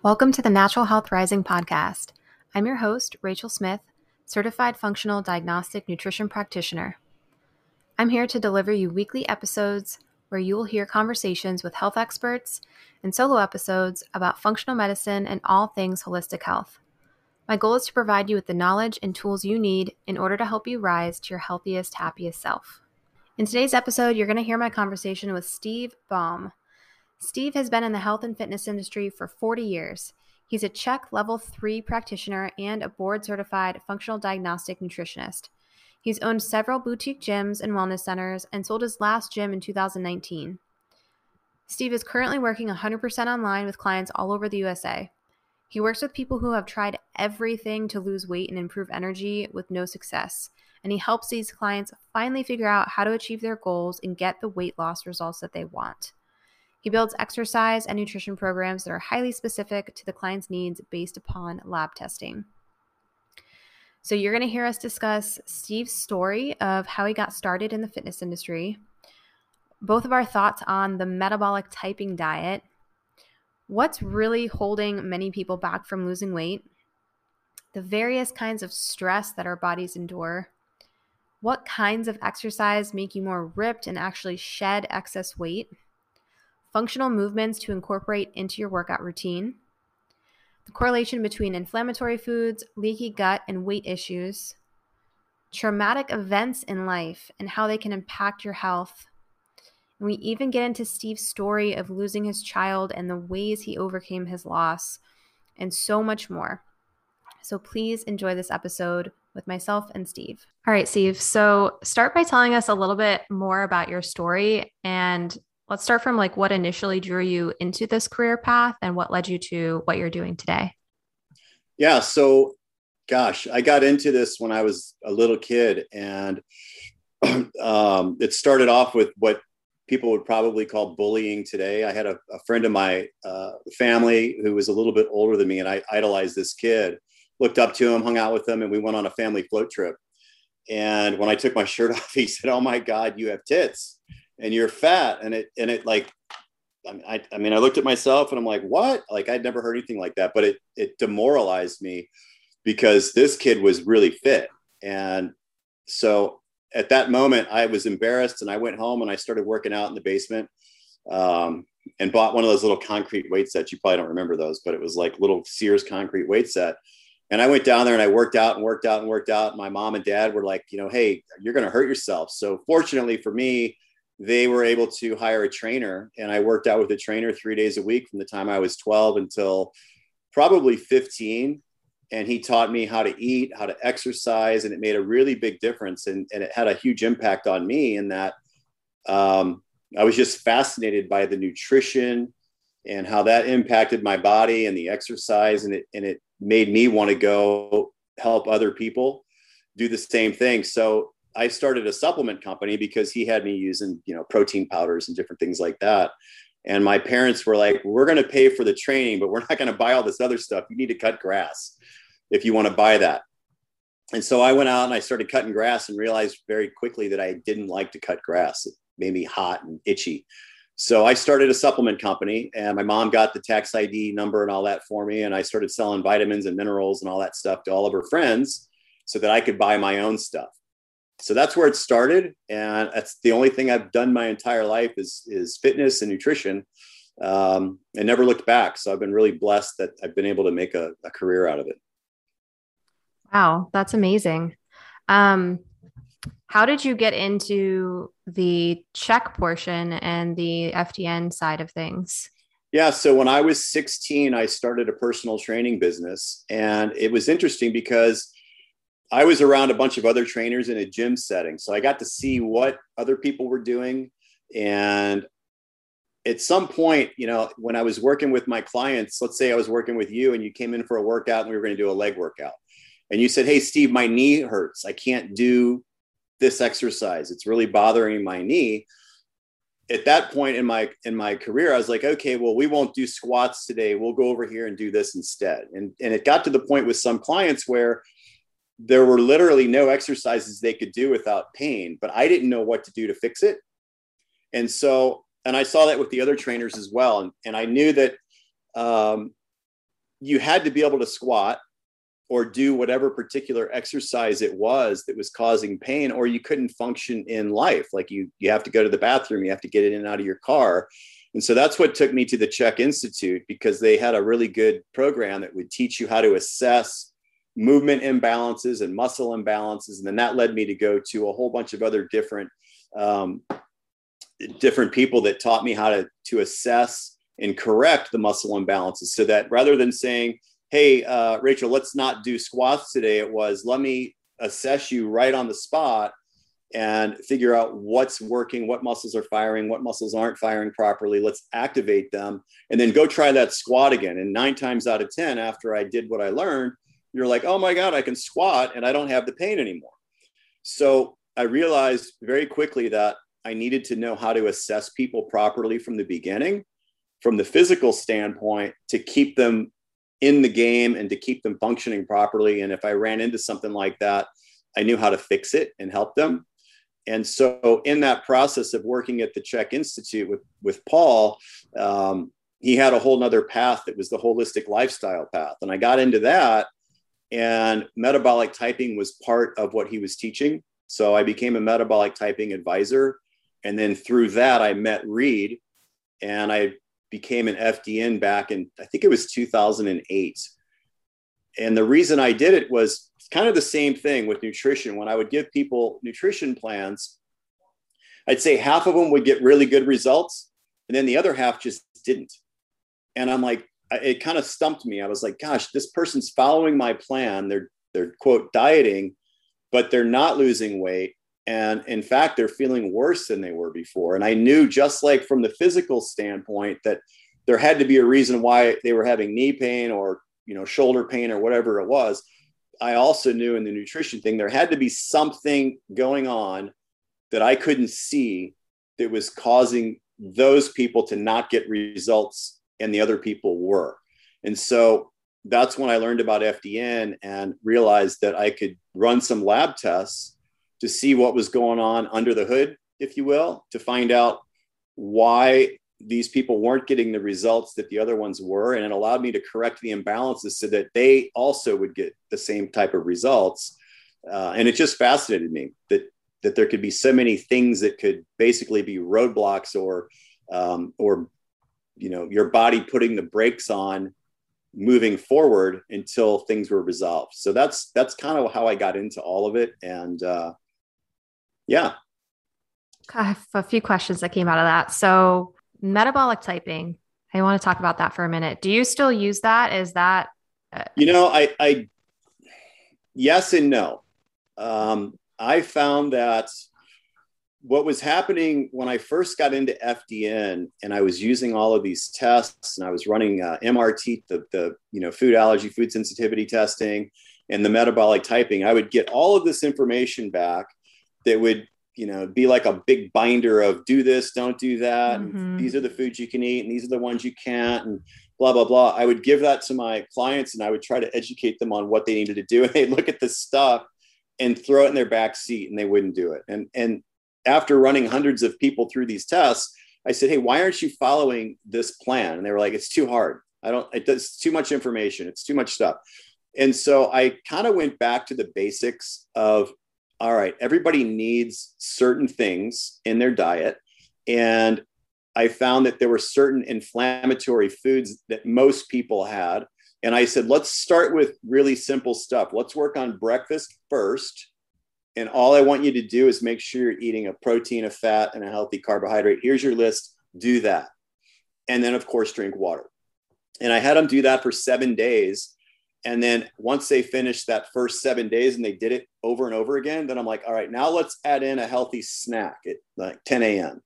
Welcome to the Natural Health Rising podcast. I'm your host, Rachel Smith, certified functional diagnostic nutrition practitioner. I'm here to deliver you weekly episodes where you will hear conversations with health experts and solo episodes about functional medicine and all things holistic health. My goal is to provide you with the knowledge and tools you need in order to help you rise to your healthiest, happiest self. In today's episode, you're going to hear my conversation with Steve Baum. Steve has been in the health and fitness industry for 40 years. He's a CHEK Level 3 practitioner and a board certified functional diagnostic nutritionist. He's owned several boutique gyms and wellness centers and sold his last gym in 2019. Steve is currently working 100% online with clients all over the USA. He works with people who have tried everything to lose weight and improve energy with no success, and he helps these clients finally figure out how to achieve their goals and get the weight loss results that they want. He builds exercise and nutrition programs that are highly specific to the client's needs based upon lab testing. So, you're going to hear us discuss Steve's story of how he got started in the fitness industry, both of our thoughts on the metabolic typing diet, what's really holding many people back from losing weight, the various kinds of stress that our bodies endure, what kinds of exercise make you more ripped and actually shed excess weight functional movements to incorporate into your workout routine, the correlation between inflammatory foods, leaky gut, and weight issues, traumatic events in life and how they can impact your health. And we even get into Steve's story of losing his child and the ways he overcame his loss, and so much more. So please enjoy this episode with myself and Steve. All right, Steve. So start by telling us a little bit more about your story and let's start from like what initially drew you into this career path and what led you to what you're doing today. Yeah. So, gosh, I got into this when I was a little kid, and um, it started off with what people would probably call bullying today. I had a, a friend of my uh, family who was a little bit older than me, and I idolized this kid, looked up to him, hung out with him, and we went on a family float trip. And when I took my shirt off, he said, "Oh my God, you have tits." And you're fat and it and it like I, I mean i looked at myself and i'm like what? Like i'd never heard anything like that but it it demoralized me because this kid was really fit. And so at that moment i was embarrassed and i went home and i started working out in the basement um, and bought one of those little concrete weight sets. You probably don't remember those but it was like little sears concrete weight set. And i went down there and i worked out and worked out and worked out. My mom and dad were like you know hey you're going to hurt yourself. So fortunately for me they were able to hire a trainer and i worked out with a trainer three days a week from the time i was 12 until probably 15 and he taught me how to eat how to exercise and it made a really big difference and, and it had a huge impact on me in that um, i was just fascinated by the nutrition and how that impacted my body and the exercise and it, and it made me want to go help other people do the same thing. So I started a supplement company because he had me using, you know, protein powders and different things like that. And my parents were like, we're going to pay for the training, but we're not going to buy all this other stuff. You need to cut grass if you want to buy that. And so I went out and I started cutting grass and realized very quickly that I didn't like to cut grass. It made me hot and itchy. So I started a supplement company and my mom got the tax ID number and all that for me. And I started selling vitamins and minerals and all that stuff to all of her friends so that I could buy my own stuff so that's where it started. And that's the only thing i've done my entire life is is fitness and nutrition. Um, and never looked back. So i've been really blessed that i've been able to make a, a career out of it. Wow that's amazing. Um, how did you get into the CHEK portion and the fdn side of things? Yeah so when i was 16 i started a personal training business. And it was interesting because I was around a bunch of other trainers in a gym setting. So I got to see what other people were doing. And at some point, you know, when I was working with my clients, let's say I was working with you and you came in for a workout and we were going to do a leg workout. And you said, Hey, Steve, my knee hurts. I can't do this exercise. It's really bothering my knee. At that point in my in my career, I was like, okay, well, we won't do squats today. We'll go over here and do this instead. And and it got to the point with some clients where there were literally no exercises they could do without pain, but I didn't know what to do to fix it. And so, and I saw that with the other trainers as well. And, and I knew that um, you had to be able to squat or do whatever particular exercise it was that was causing pain or you couldn't function in life like you you have to go to the bathroom you have to get in and out of your car and so that's what took me to the CHEK Institute because they had a really good program that would teach you how to assess movement imbalances and muscle imbalances and then that led me to go to a whole bunch of other different um, different people that taught me how to to assess and correct the muscle imbalances so that rather than saying hey, uh, Rachel, let's not do squats today. It was, let me assess you right on the spot and figure out what's working, what muscles are firing, what muscles aren't firing properly. Let's activate them and then go try that squat again. And nine times out of 10, after I did what I learned, you're like, oh my God, I can squat and I don't have the pain anymore. So I realized very quickly that I needed to know how to assess people properly from the beginning, from the physical standpoint, to keep them in the game and to keep them functioning properly. And if I ran into something like that, I knew how to fix it and help them. And so, in that process of working at the CHEK Institute with, with Paul, um, he had a whole nother path that was the holistic lifestyle path. And I got into that, and metabolic typing was part of what he was teaching. So, I became a metabolic typing advisor. And then through that, I met Reed and I became an FDN back in, I think it was 2008. And the reason I did it was kind of the same thing with nutrition. When I would give people nutrition plans, I'd say half of them would get really good results, and then the other half just didn't. And I'm like, it kind of stumped me. I was like, gosh, this person's following my plan. They're they're quote dieting, but they're not losing weight and in fact they're feeling worse than they were before and i knew just like from the physical standpoint that there had to be a reason why they were having knee pain or you know shoulder pain or whatever it was i also knew in the nutrition thing there had to be something going on that i couldn't see that was causing those people to not get results and the other people were and so that's when i learned about fdn and realized that i could run some lab tests to see what was going on under the hood, if you will, to find out why these people weren't getting the results that the other ones were. And it allowed me to correct the imbalances so that they also would get the same type of results. Uh, and it just fascinated me that that there could be so many things that could basically be roadblocks or um, or you know your body putting the brakes on moving forward until things were resolved so that's that's kind of how i got into all of it and uh, yeah. I have a few questions that came out of that. So, metabolic typing, I want to talk about that for a minute. Do you still use that? Is that, uh, you know, I, I, yes and no. Um, I found that what was happening when I first got into FDN and I was using all of these tests and I was running uh, MRT, the, the, you know, food allergy, food sensitivity testing and the metabolic typing, I would get all of this information back that would you know be like a big binder of do this don't do that mm-hmm. these are the foods you can eat and these are the ones you can't and blah blah blah. I would give that to my clients and i would try to educate them on what they needed to do. And they'd look at this stuff and throw it in their back seat and they wouldn't do it. And and after running hundreds of people through these tests i said hey why aren't you following this plan and they were like it's too hard i don't it does too much information it's too much stuff and so i kind of went back to the basics of all right, everybody needs certain things in their diet. And I found that there were certain inflammatory foods that most people had. And I said, let's start with really simple stuff. Let's work on breakfast first. And all I want you to do is make sure you're eating a protein, a fat, and a healthy carbohydrate. Here's your list. Do that. And then, of course, drink water. And I had them do that for seven days. And then once they finished that first seven days and they did it over and over again, then I'm like, all right, now let's add in a healthy snack at like 10 a.m.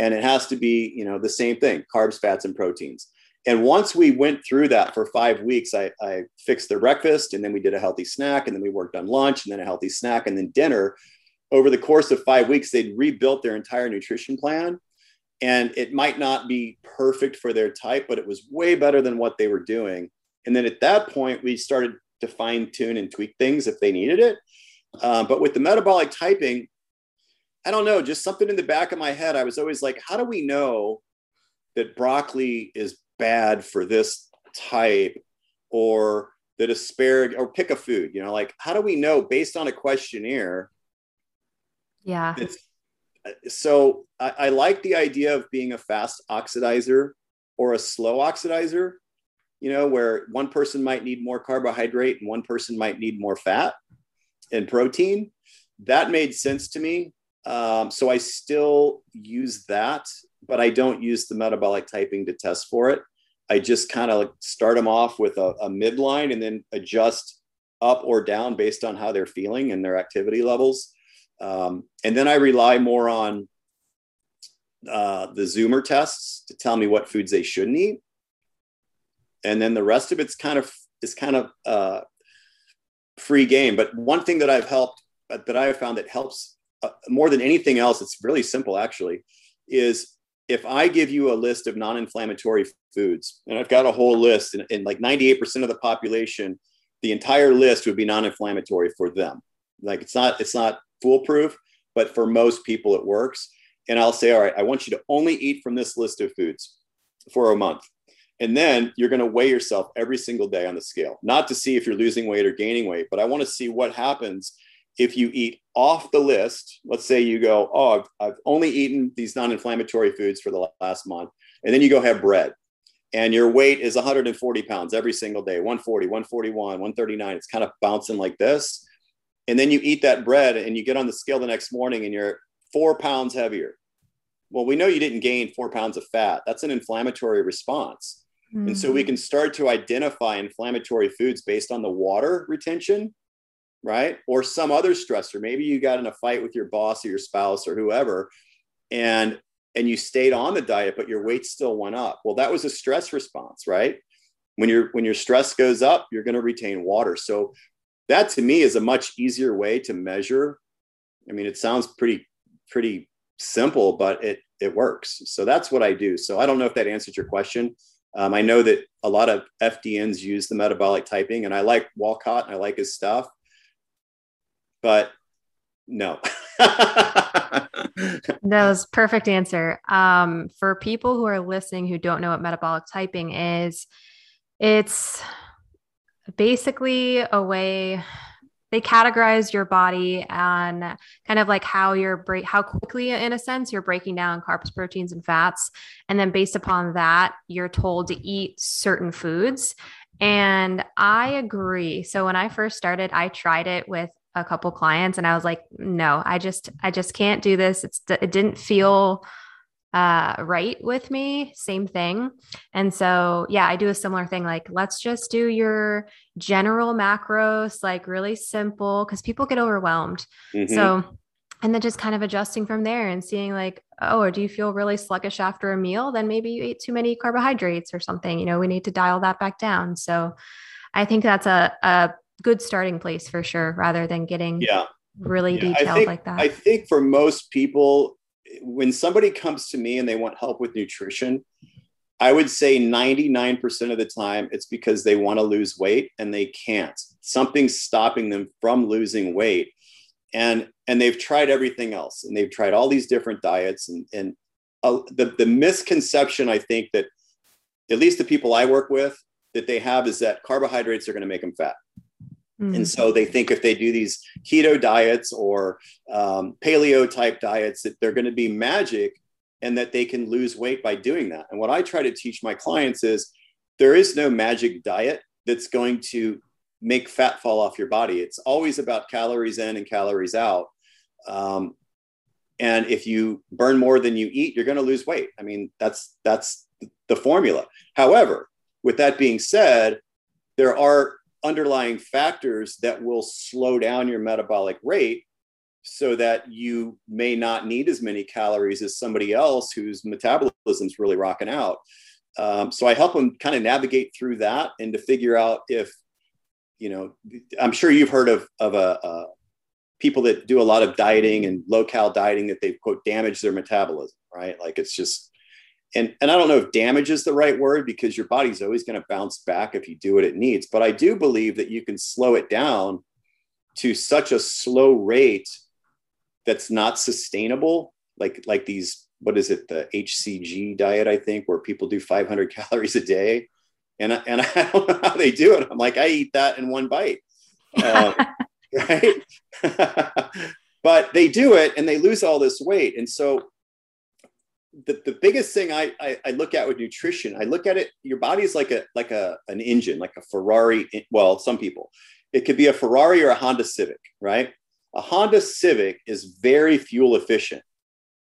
And it has to be, you know, the same thing carbs, fats, and proteins. And once we went through that for five weeks, I, I fixed their breakfast and then we did a healthy snack and then we worked on lunch and then a healthy snack and then dinner. Over the course of five weeks, they'd rebuilt their entire nutrition plan. And it might not be perfect for their type, but it was way better than what they were doing and then at that point, we started to fine tune and tweak things if they needed it. Uh, but with the metabolic typing, I don't know, just something in the back of my head. I was always like, how do we know that broccoli is bad for this type? or that asparagus or pick a food you know like how do we know based on a questionnaire? Yeah. So I, I, like the idea of being a fast oxidizer or a slow oxidizer you know where one person might need more carbohydrate and one person might need more fat and protein. That made sense to me. Um, so i still use that but i don't use the metabolic typing to test for it I just kind of start them off with a, a midline and then adjust up or down based on how they're feeling and their activity levels. Um, and then I rely more on uh, the Zoomer tests to tell me what foods they shouldn't eat. And then the rest of it's kind of is kind of uh, free game. But one thing that I've helped that I have found that helps uh, more than anything else, it's really simple actually, is if I give you a list of non-inflammatory foods, and I've got a whole list, and, and like 98% of the population, the entire list would be non-inflammatory for them. Like it's not it's not foolproof, but for most people it works. And I'll say, all right, I want you to only eat from this list of foods for a month. And then you're going to weigh yourself every single day on the scale, not to see if you're losing weight or gaining weight, but I want to see what happens if you eat off the list, let's say you go, oh, I've, only eaten these non inflammatory foods for the last month, and then you go have bread, and your weight is 140 pounds every single day 140, 141, 139. It's kind of bouncing like this. And then you eat that bread and you get on the scale the next morning and you're four pounds heavier. Well, we know you didn't gain four pounds of fat. That's an inflammatory response. Mm-hmm. And so we mm-hmm. can start to identify inflammatory foods based on the water retention right? Or some other stressor. Maybe you got in a fight with your boss or your spouse or whoever, and and you stayed on the diet, but your weight still went up. Well, that was a stress response, right? When your when your stress goes up, you're going to retain water. So that to me is a much easier way to measure. I mean, it sounds pretty pretty simple, but it it works. So that's what I do. So I don't know if that answers your question. Um, I know that a lot of FDNs use the metabolic typing, and I like Wolcott and I like his stuff but no. that was perfect answer. Um, for people who are listening who don't know what metabolic typing is, it's basically a way they categorize your body and kind of like how you're break how quickly in a sense you're breaking down carbs proteins and fats and then based upon that you're told to eat certain foods and i agree so when i first started i tried it with a couple clients and I was like, no, I just, I just can't do this. It's, it didn't feel uh, right with me. Same thing. And so, yeah, I do a similar thing. Like, let's just do your general macros, like really simple, because people get overwhelmed. Mm-hmm. So, and then just kind of adjusting from there and seeing like, oh, or do you feel really sluggish after a meal? Then maybe you ate too many carbohydrates or something. You know, we need to dial that back down. So, I think that's a, a good starting place for sure, rather than getting yeah really yeah, detailed think, like that. I think for most people, when somebody comes to me and they want help with nutrition, I would say 99% of the time it's because they want to lose weight and they can't. Something's stopping them from losing weight. And and they've tried everything else and they've tried all these different diets and and uh, the the misconception I think that at least the people I work with that they have is that carbohydrates are going to make them fat. Mm. And so they think if they do these keto diets or um, paleo type diets, that they're going to be magic and that they can lose weight by doing that. And what I try to teach my clients is there is no magic diet that's going to make fat fall off your body. It's always about calories in and calories out. Um, and if you burn more than you eat, you're going to lose weight. I mean, that's that's the formula. However, with that being said, there are underlying factors that will slow down your metabolic rate so that you may not need as many calories as somebody else whose metabolism's really rocking out. Um, so I help them kind of navigate through that and to figure out if, you know, I'm sure you've heard of, of a, a people that do a lot of dieting and low cal dieting that they quote damage their metabolism, right? Like it's just and and I don't know if damage is the right word because your body's always going to bounce back if you do what it needs. But I do believe that you can slow it down to such a slow rate that's not sustainable. Like like these, what is it, the HCG diet? I think where people do 500 calories a day, And I, and I don't know how they do it. I'm like, I eat that in one bite. Uh, right. but they do it and they lose all this weight. And so the, the biggest thing I, I, I, look at with nutrition, I look at it, your body is like a like a an engine, like a Ferrari. Well, some people. It could be a Ferrari or a Honda Civic, right? A Honda Civic is very fuel efficient.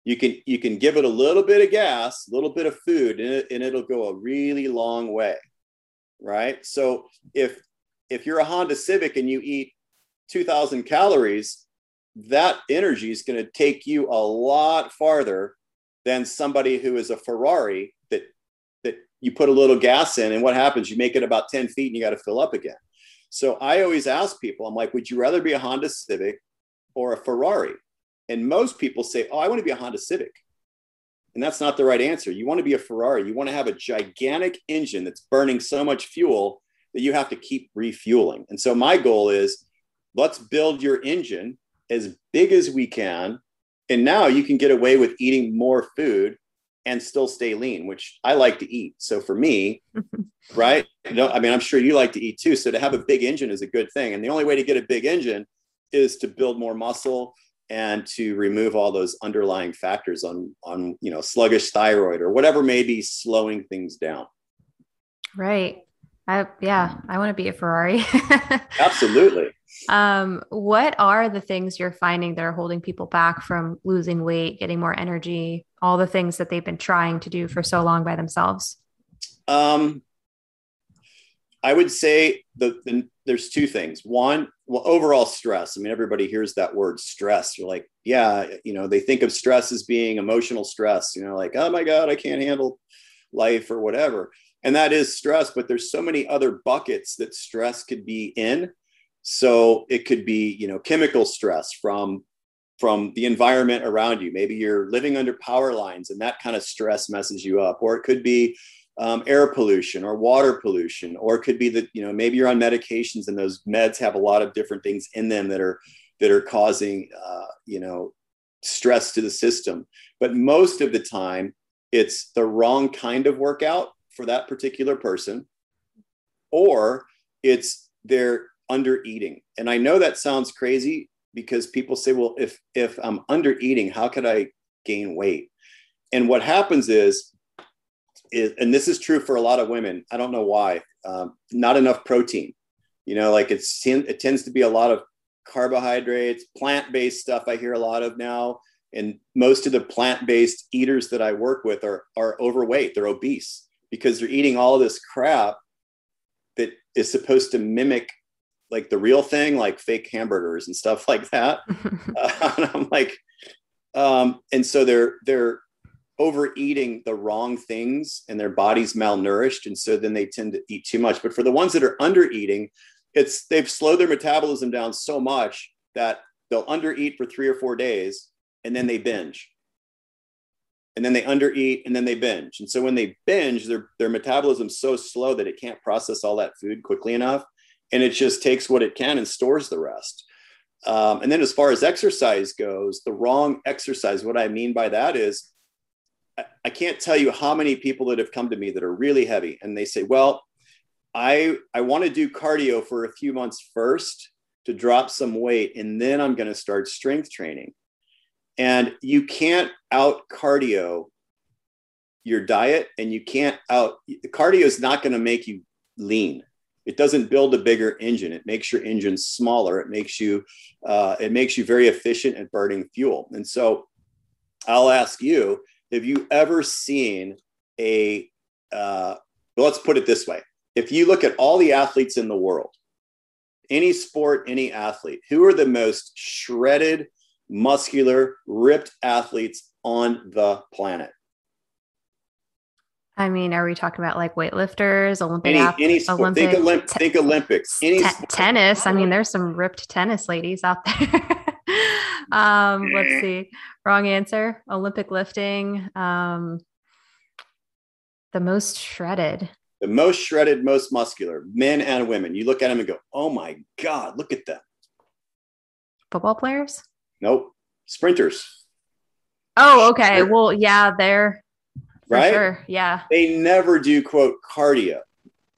You can you can give it a little bit of gas, a little bit of food, and, it, and it'll go a really long way, right? So if if you're a Honda Civic and you eat 2,000 calories, that energy is going to take you a lot farther than somebody who is a Ferrari that that you put a little gas in, and what happens? You make it about 10 feet and you got to fill up again. So I always ask people, I'm like, would you rather be a Honda Civic or a Ferrari? And most people say, oh, I want to be a Honda Civic. And that's not the right answer. You want to be a Ferrari. You want to have a gigantic engine that's burning so much fuel that you have to keep refueling. And so my goal is let's build your engine as big as we can. And now you can get away with eating more food and still stay lean, which I like to eat. So for me, right? No, I mean, I'm sure you like to eat too. So to have a big engine is a good thing. And the only way to get a big engine is to build more muscle and to remove all those underlying factors on on you know sluggish thyroid or whatever may be slowing things down. Right. I yeah, I want to be a Ferrari. Absolutely. Um, what are the things you're finding that are holding people back from losing weight, getting more energy, all the things that they've been trying to do for so long by themselves? Um, I would say the, the, there's two things. One, well, overall stress. I mean, everybody hears that word stress. You're like, yeah, you know, they think of stress as being emotional stress. You know, like, oh my god, I can't handle life or whatever. And that is stress, but there's so many other buckets that stress could be in. So it could be, you know, chemical stress from from the environment around you. Maybe you're living under power lines and that kind of stress messes you up. Or it could be um, air pollution or water pollution, or it could be that you know maybe you're on medications and those meds have a lot of different things in them that are that are causing uh, you know stress to the system. But most of the time, it's the wrong kind of workout for that particular person, or it's they're under eating. And I know that sounds crazy because people say, well, if if I'm under eating, how could I gain weight? And what happens is is, and this is true for a lot of women. I don't know why. Um, not enough protein. You know, like it's it tends to be a lot of carbohydrates, plant-based stuff. I hear a lot of now, and most of the plant-based eaters that I work with are are overweight. They're obese because they're eating all this crap that is supposed to mimic like the real thing, like fake hamburgers and stuff like that. uh, and I'm like, um, and so they're they're overeating the wrong things and their body's malnourished. And so then they tend to eat too much. But for the ones that are under eating it's they've slowed their metabolism down so much that they'll under eat for three or four days and then they binge. And then they undereat, and then they binge. And so when they binge their their metabolism's so slow that it can't process all that food quickly enough and it just takes what it can and stores the rest um, and then as far as exercise goes the wrong exercise what i mean by that is I can't tell you how many people that have come to me that are really heavy and they say, well, I, I want to do cardio for a few months first to drop some weight, and then I'm going to start strength training. And you can't out cardio your diet, and you can't out cardio is not going to make you lean. It doesn't build a bigger engine. It makes your engine smaller. It makes you uh, it makes you very efficient at burning fuel. And so, I'll ask you have you ever seen a uh, let's put it this way if you look at all the athletes in the world any sport any athlete who are the most shredded muscular ripped athletes on the planet I mean, are we talking about like weightlifters, Olympic, any, any sport, Olympic, think, Olymp- think Olympics, any tennis? I mean, there's some ripped tennis ladies out there. um, let's see. Wrong answer. Olympic lifting. Um, the most shredded. The most shredded, most muscular, men and women. You look at them and go, "Oh my god, look at them." Football players? Nope. Sprinters. Oh, okay. Well, yeah, they're right. Sure. Yeah. They never do quote cardio.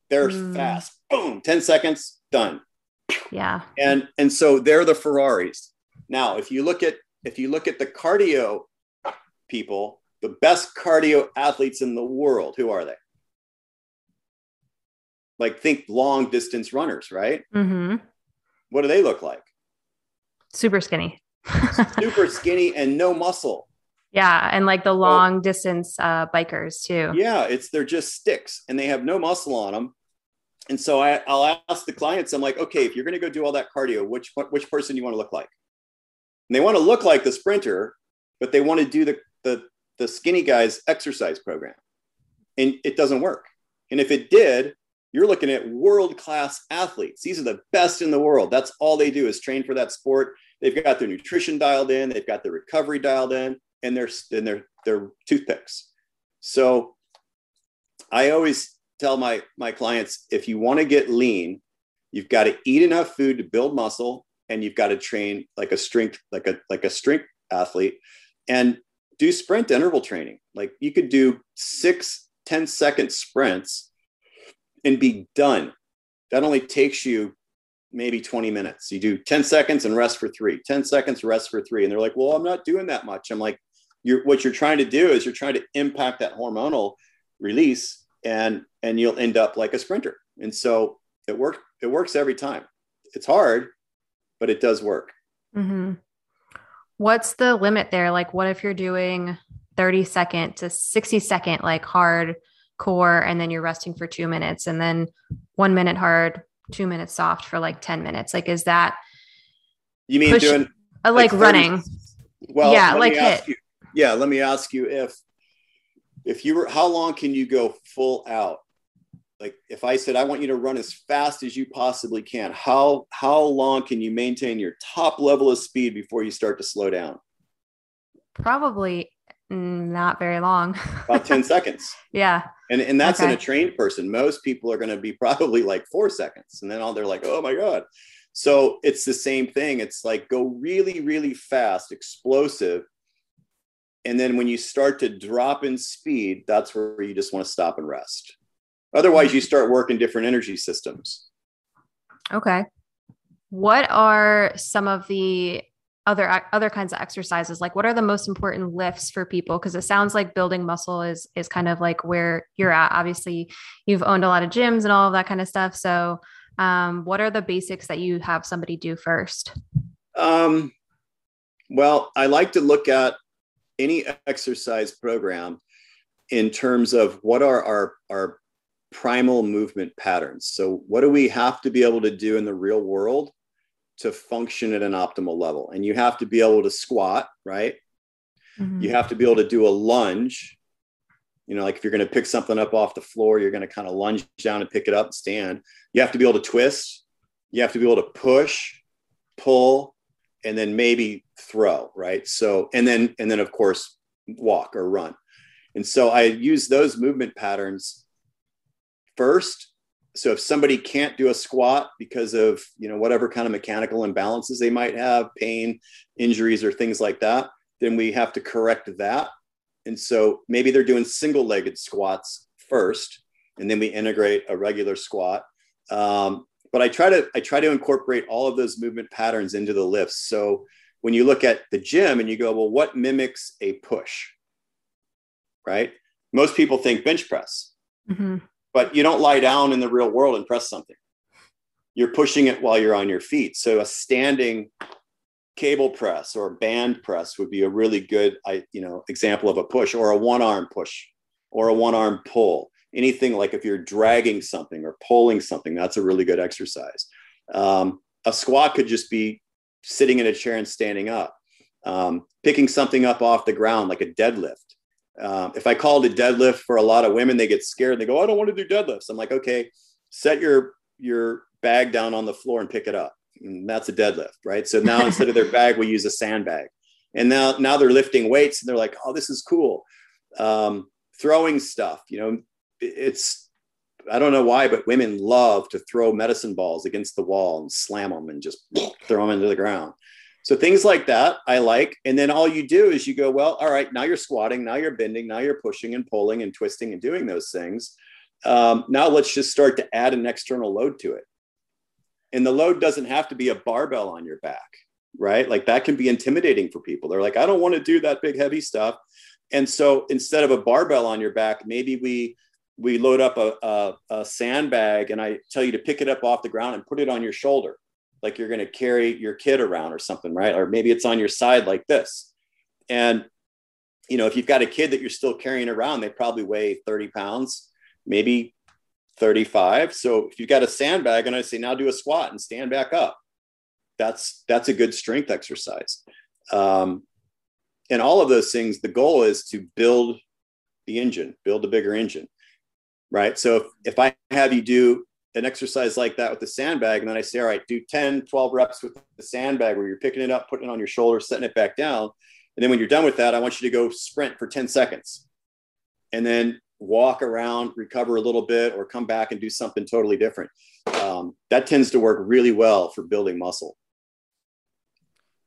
They're mm. fast. Boom, 10 seconds, done. Yeah. And and so they're the Ferraris. Now, if you look at if you look at the cardio people, the best cardio athletes in the world, who are they? Like think long distance runners, right? Mm-hmm. What do they look like? Super skinny. Super skinny and no muscle. Yeah, and like the long well, distance uh, bikers too. Yeah, it's they're just sticks and they have no muscle on them. And so I, I'll ask the clients, I'm like, okay, if you're going to go do all that cardio, which which person do you want to look like? And they want to look like the sprinter, but they want to do the the the skinny guy's exercise program, and it doesn't work. And if it did, you're looking at world class athletes. These are the best in the world. That's all they do is train for that sport. They've got their nutrition dialed in, they've got their recovery dialed in, and they're and they're they're toothpicks. So I always tell my my clients if you want to get lean, you've got to eat enough food to build muscle, and you've got to train like a strength like a like a strength athlete, and do sprint interval training. Like you could do six 10 second sprints and be done. That only takes you maybe 20 minutes. You do 10 seconds and rest for three, 10 seconds, rest for three. And they're like, well, I'm not doing that much. I'm like, you're, what you're trying to do is you're trying to impact that hormonal release and, and you'll end up like a sprinter. And so it works, it works every time. It's hard, but it does work. Mm-hmm. What's the limit there? Like, what if you're doing 30 second to 60 second, like hard core, and then you're resting for two minutes and then one minute hard, two minutes soft for like 10 minutes. Like, is that you mean push, doing uh, like, like running? Well, yeah, like hit. You, yeah, let me ask you if if you were how long can you go full out? Like if I said I want you to run as fast as you possibly can, how how long can you maintain your top level of speed before you start to slow down? Probably not very long. About 10 seconds. Yeah. And, and that's okay. in a trained person. Most people are going to be probably like four seconds. And then all they're like, oh my God. So it's the same thing. It's like go really, really fast, explosive. And then when you start to drop in speed, that's where you just want to stop and rest. Otherwise, you start working different energy systems. Okay. What are some of the other other kinds of exercises like what are the most important lifts for people because it sounds like building muscle is is kind of like where you're at obviously you've owned a lot of gyms and all of that kind of stuff so um, what are the basics that you have somebody do first um, well i like to look at any exercise program in terms of what are our our primal movement patterns so what do we have to be able to do in the real world to function at an optimal level. And you have to be able to squat, right? Mm-hmm. You have to be able to do a lunge. You know, like if you're going to pick something up off the floor, you're going to kind of lunge down and pick it up and stand. You have to be able to twist. You have to be able to push, pull, and then maybe throw, right? So, and then, and then of course, walk or run. And so I use those movement patterns first so if somebody can't do a squat because of you know whatever kind of mechanical imbalances they might have pain injuries or things like that then we have to correct that and so maybe they're doing single legged squats first and then we integrate a regular squat um, but i try to i try to incorporate all of those movement patterns into the lifts so when you look at the gym and you go well what mimics a push right most people think bench press mm-hmm but you don't lie down in the real world and press something. You're pushing it while you're on your feet. So a standing cable press or band press would be a really good, I, you know, example of a push or a one arm push or a one arm pull. Anything like if you're dragging something or pulling something, that's a really good exercise. Um, a squat could just be sitting in a chair and standing up, um, picking something up off the ground like a deadlift. Um, if I called a deadlift for a lot of women, they get scared. and They go, I don't want to do deadlifts. I'm like, okay, set your your bag down on the floor and pick it up. And that's a deadlift, right? So now instead of their bag, we use a sandbag. And now now they're lifting weights and they're like, oh, this is cool. Um, throwing stuff, you know, it's I don't know why, but women love to throw medicine balls against the wall and slam them and just throw them into the ground. So things like that I like. And then all you do is you go, well, all right, now you're squatting, now you're bending, now you're pushing and pulling and twisting and doing those things. Um, now let's just start to add an external load to it. And the load doesn't have to be a barbell on your back, right? Like that can be intimidating for people. They're like, I don't want to do that big heavy stuff. And so instead of a barbell on your back, maybe we we load up a, a, a sandbag and I tell you to pick it up off the ground and put it on your shoulder, like you're going to carry your kid around or something, right? Or maybe it's on your side like this. And you know, if you've got a kid that you're still carrying around, they probably weigh 30 pounds, maybe 35. So if you've got a sandbag and I say, now do a squat and stand back up, that's, that's a good strength exercise. Um, and all of those things, the goal is to build the engine, build a bigger engine, right? So if, if I have you do an exercise like that with the sandbag, and then I say, all right, do 10, 12 reps with the sandbag where you're picking it up, putting it on your shoulder, setting it back down. And then when you're done with that, I want you to go sprint for 10 seconds and then walk around, recover a little bit, or come back and do something totally different. Um, that tends to work really well for building muscle,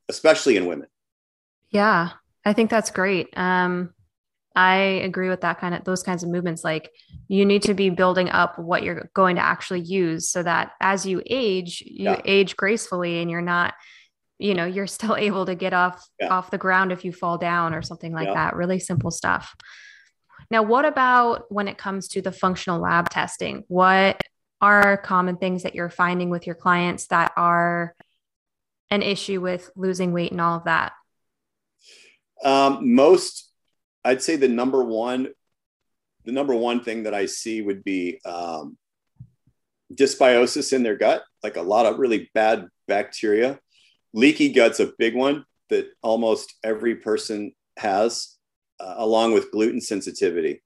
especially in women. Yeah, I think that's great. Um, I agree with that kind of those kinds of movements. Like you need to be building up what you're going to actually use so that as you age, you yeah. age gracefully and you're not you know you're still able to get off yeah. off the ground if you fall down or something like yeah. that really simple stuff now what about when it comes to the functional lab testing what are common things that you're finding with your clients that are an issue with losing weight and all of that um, most i'd say the number one the number one thing that i see would be um, dysbiosis in their gut like a lot of really bad bacteria leaky gut's a big one that almost every person has, uh, along with gluten sensitivity.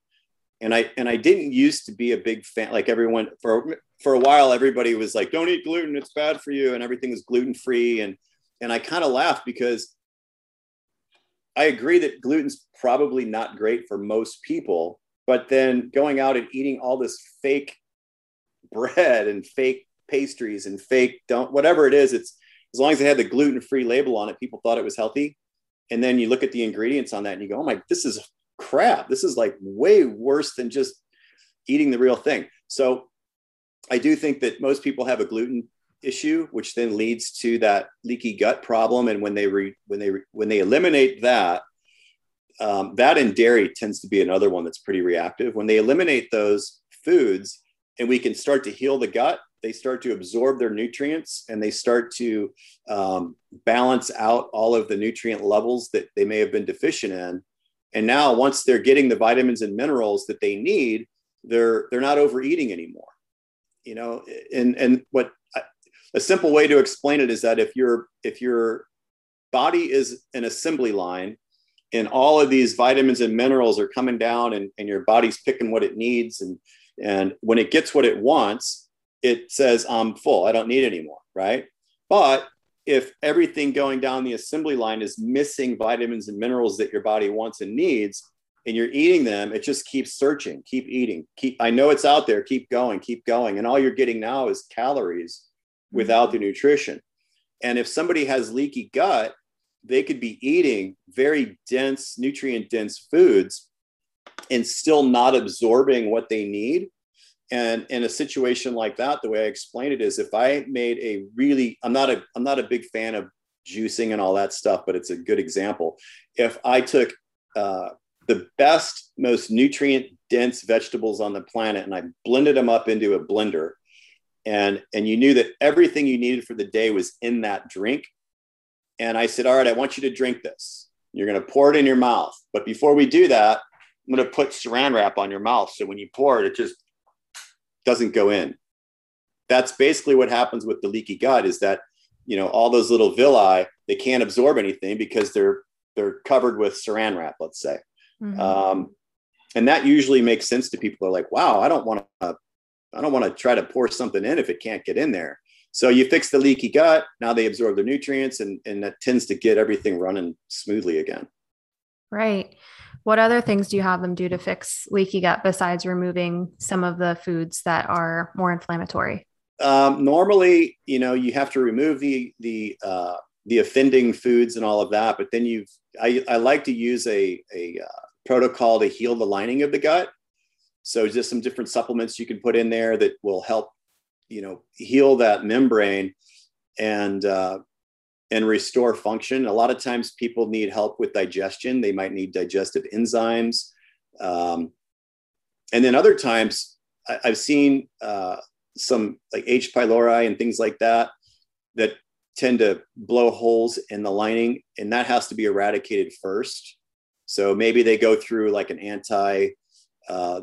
And I and I didn't used to be a big fan. Like everyone for for a while, everybody was like, "Don't eat gluten; it's bad for you," and everything was gluten free. And and I kind of laughed because I agree that gluten's probably not great for most people. But then going out and eating all this fake bread and fake pastries and fake don't whatever it is, it's as long as it had the gluten free label on it, people thought it was healthy. And then you look at the ingredients on that and you go, oh my, this is crap. This is like way worse than just eating the real thing. So I do think that most people have a gluten issue, which then leads to that leaky gut problem. And when they re, when they when they eliminate that, um, that and dairy tends to be another one that's pretty reactive. When they eliminate those foods, and we can start to heal the gut, they start to absorb their nutrients and they start to um, balance out all of the nutrient levels that they may have been deficient in and now once they're getting the vitamins and minerals that they need they're they're not overeating anymore you know and and what a simple way to explain it is that if your if your body is an assembly line and all of these vitamins and minerals are coming down and, and your body's picking what it needs and and when it gets what it wants it says I'm full. I don't need anymore, right? But if everything going down the assembly line is missing vitamins and minerals that your body wants and needs, and you're eating them, it just keeps searching, keep eating, keep. I know it's out there, keep going, keep going, and all you're getting now is calories without the nutrition. And if somebody has leaky gut, they could be eating very dense, nutrient dense foods and still not absorbing what they need. And in a situation like that the way i explain it is if i made a really i'm not a i'm not a big fan of juicing and all that stuff but it's a good example. If i took uh, the best most nutrient dense vegetables on the planet and i blended them up into a blender and and you knew that everything you needed for the day was in that drink and i said all right i want you to drink this you're going to pour it in your mouth but before we do that i'm going to put saran wrap on your mouth so when you pour it it just doesn't go in. That's basically what happens with the leaky gut is that, you know, all those little villi, they can't absorb anything because they're, they're covered with saran wrap, let's say. Mm-hmm. Um, and that usually makes sense to people who are like, wow, I don't want to, I don't want to try to pour something in if it can't get in there. So you fix the leaky gut. Now they absorb the nutrients and, and that tends to get everything running smoothly again. Right. What other things do you have them do to fix leaky gut besides removing some of the foods that are more inflammatory? Um, normally, you know, you have to remove the the uh, the offending foods and all of that, but then you've I, I like to use a a uh, protocol to heal the lining of the gut. So just some different supplements you can put in there that will help, you know, heal that membrane and uh, and restore function. A lot of times people need help with digestion. They might need digestive enzymes. Um, and then other times I, have seen uh, some like H. pylori and things like that that tend to blow holes in the lining, and that has to be eradicated first. So maybe they go through like an anti uh,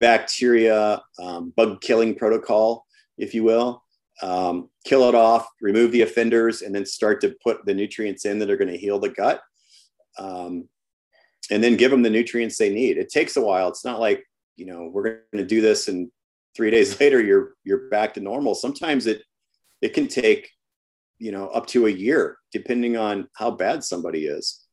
bacteria um, bug killing protocol, if you will. Um, kill it off, remove the offenders, and then start to put the nutrients in that are going to heal the gut. Um, and then give them the nutrients they need. It takes a while. It's not like, you know, we're going to do this and three days later you're you're back to normal. Sometimes it it can take, you know, up to a year, depending on how bad somebody is.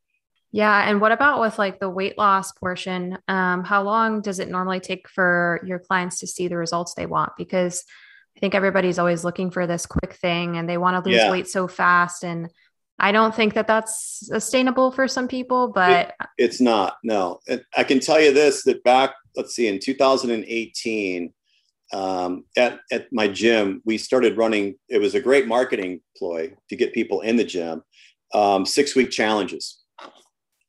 Yeah. And what about with like the weight loss portion? Um, how long does it normally take for your clients to see the results they want? Because I think everybody's always looking for this quick thing and they want to lose yeah. weight so fast. And I don't think that that's sustainable for some people, but it, it's not. No, I can tell you this that back, let's see, in 2018, um, at, at my gym, we started running, it was a great marketing ploy to get people in the gym, um, six week challenges.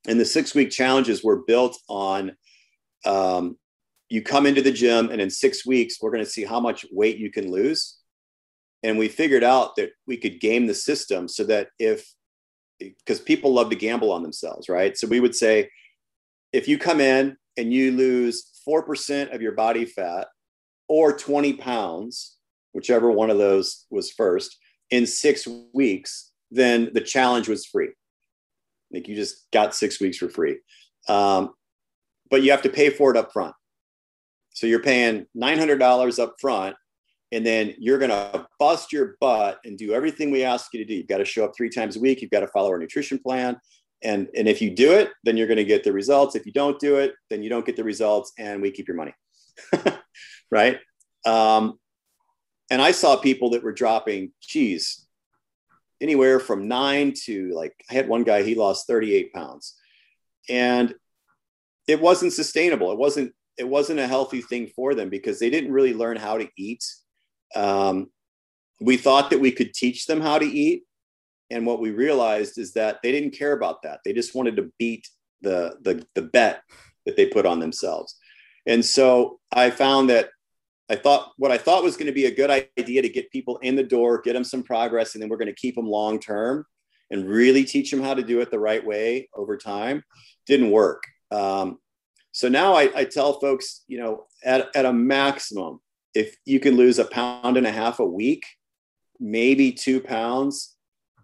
And the six week challenges were built on um, you come into the gym, and in six weeks, we're going to see how much weight you can lose. And we figured out that we could game the system so that if, because people love to gamble on themselves, right? So we would say, if you come in and you lose 4% of your body fat or 20 pounds, whichever one of those was first, in six weeks, then the challenge was free. Like you just got six weeks for free. Um, but you have to pay for it up front. So you're paying $900 up front, and then you're going to bust your butt and do everything we ask you to do. You've got to show up three times a week. You've got to follow our nutrition plan. And, and if you do it, then you're going to get the results. If you don't do it, then you don't get the results, and we keep your money. right? Um, and I saw people that were dropping, geez, anywhere from nine to like, I had one guy, he lost 38 pounds. And it wasn't sustainable. It wasn't, it wasn't a healthy thing for them because they didn't really learn how to eat. Um, we thought that we could teach them how to eat. And what we realized is that they didn't care about that. They just wanted to beat the, the, the bet that they put on themselves. And so I found that I thought what I thought was going to be a good idea to get people in the door, get them some progress, and then we're going to keep them long term and really teach them how to do it the right way over time didn't work. Um, so now I, I, tell folks, you know, at, at a maximum, if you can lose a pound and a half a week, maybe two pounds,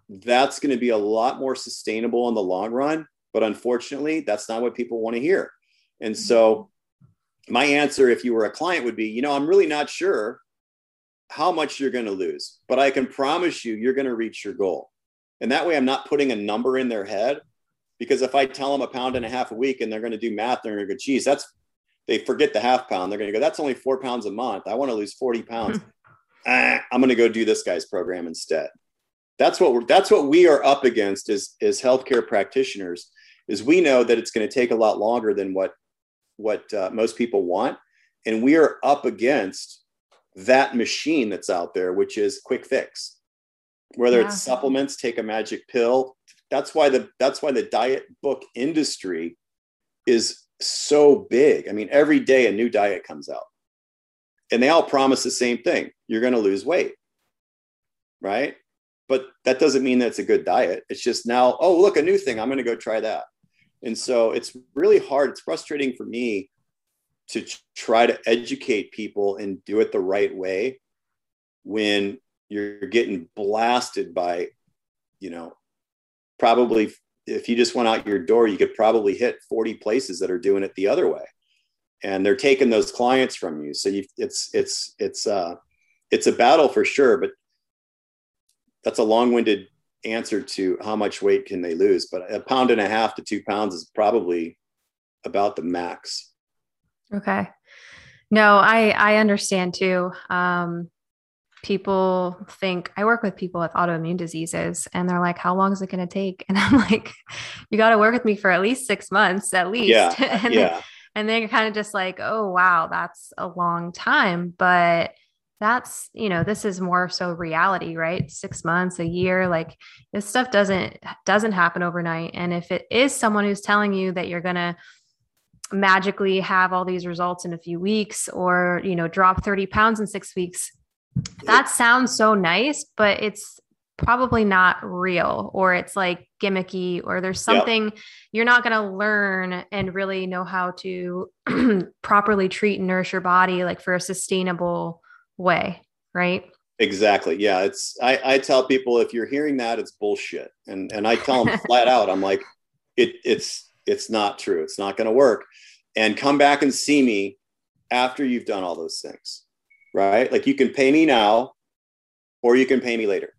that's going to be a lot more sustainable in the long run. But unfortunately, that's not what people want to hear. And so my answer if you were a client would be you know i'm really not sure how much you're going to lose but i can promise you you're going to reach your goal. And that way i'm not putting a number in their head because if i tell them a pound and a half a week and they're going to do math they're going to go geez that's they forget the half pound. They're going to go that's only four pounds a month. I want to lose 40 pounds. Ah, i'm going to go do this guy's program instead. That's what we're that's what we are up against as as healthcare practitioners is we know that it's going to take a lot longer than what what uh, most people want. And we are up against that machine that's out there, which is quick fix. Whether yeah. it's supplements, take a magic pill. That's why the that's why the diet book industry is so big. I mean, every day a new diet comes out. And they all promise the same thing. You're going to lose weight. Right? But that doesn't mean that's a good diet. It's just now, oh, look, a new thing. I'm going to go try that. And so it's really hard. It's frustrating for me to try to educate people and do it the right way when you're getting blasted by, you know, probably if you just went out your door, you could probably hit 40 places that are doing it the other way. And they're taking those clients from you. So you, it's, it's, it's, uh, it's a battle for sure, but that's a long-winded answer to how much weight can they lose, but a pound and a half to two pounds is probably about the max. Okay. No, I I understand too. Um, people think I work with people with autoimmune diseases, and they're like, "How long is it going to take?" And I'm like, "You got to work with me for at least six months, at least." Yeah. and yeah. and they're kind of just like, oh, wow, that's a long time. But that's, you know, this is more so reality, right? Six months, a year, like this stuff doesn't doesn't happen overnight. And if it is someone who's telling you that you're gonna magically have all these results in a few weeks or, you know, drop 30 pounds in six weeks, that sounds so nice, but it's probably not real or it's like gimmicky or there's something yep. you're not going to learn and really know how to properly treat and nourish your body like for a sustainable way right? Exactly. Yeah it's i i tell people if you're hearing that it's bullshit. And and i tell them flat out i'm like it it's it's not true. It's not going to work. And come back and see me after you've done all those things right? Like you can pay me now or you can pay me later.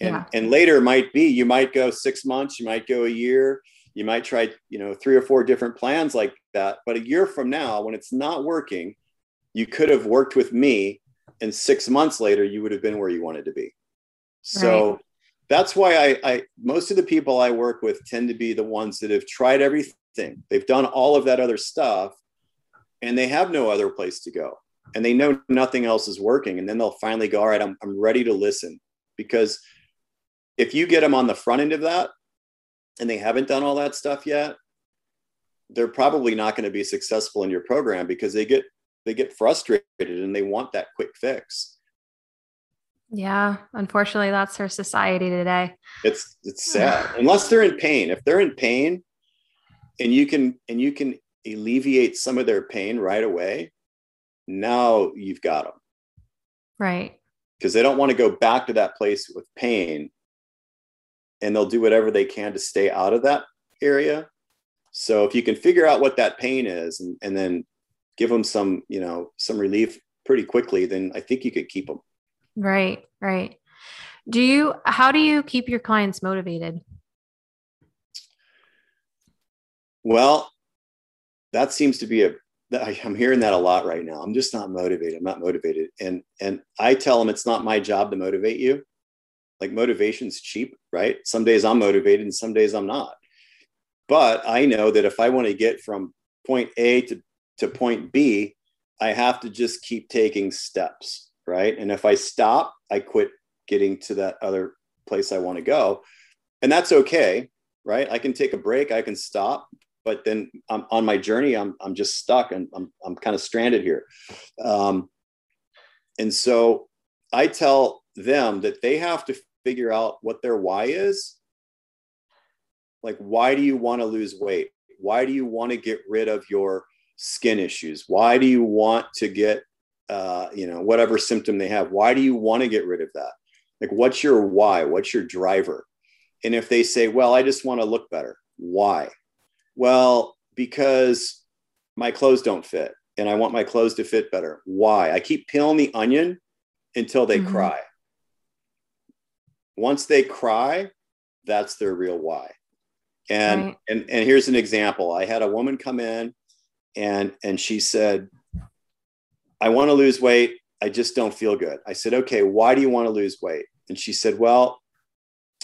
And yeah. and later might be you might go six months you might go a year you might try you know three or four different plans like that. But a year from now when it's not working you could have worked with me and six months later you would have been where you wanted to be. So right. that's why I, I most of the people i work with tend to be the ones that have tried everything. They've done all of that other stuff and they have no other place to go and they know nothing else is working. And then they'll finally go all right i'm, I'm ready to listen. Because if you get them on the front end of that and they haven't done all that stuff yet, they're probably not going to be successful in your program because they get they get frustrated and they want that quick fix. Yeah, unfortunately that's our society today. It's it's sad. Unless they're in pain. If they're in pain and you can and you can alleviate some of their pain right away, now you've got them. Right. Because they don't want to go back to that place with pain and they'll do whatever they can to stay out of that area. So if you can figure out what that pain is and, and then give them some, you know, some relief pretty quickly, then I think you could keep them. Right, right. Do you, how do you keep your clients motivated? Well, that seems to be a, I'm hearing that a lot right now. I'm just not motivated. I'm not motivated. And, and I tell them it's not my job to motivate you like motivation's cheap, right? Some days I'm motivated and some days I'm not. But I know that if I want to get from point A to, to point B, I have to just keep taking steps, right? And if I stop, I quit getting to that other place I want to go. And that's okay, right? I can take a break, I can stop, but then I'm on my journey, I'm, I'm just stuck and I'm, I'm kind of stranded here. Um, and so I tell them that they have to figure out what their why is like why do you want to lose weight why do you want to get rid of your skin issues why do you want to get uh, you know whatever symptom they have why do you want to get rid of that like what's your why what's your driver and if they say well i just want to look better why well because my clothes don't fit and i want my clothes to fit better why i keep peeling the onion until they mm-hmm. cry once they cry, that's their real why. And right. and and here's an example. I had a woman come in and and she said, I want to lose weight. I just don't feel good. I said, okay, why do you want to lose weight? And she said, well,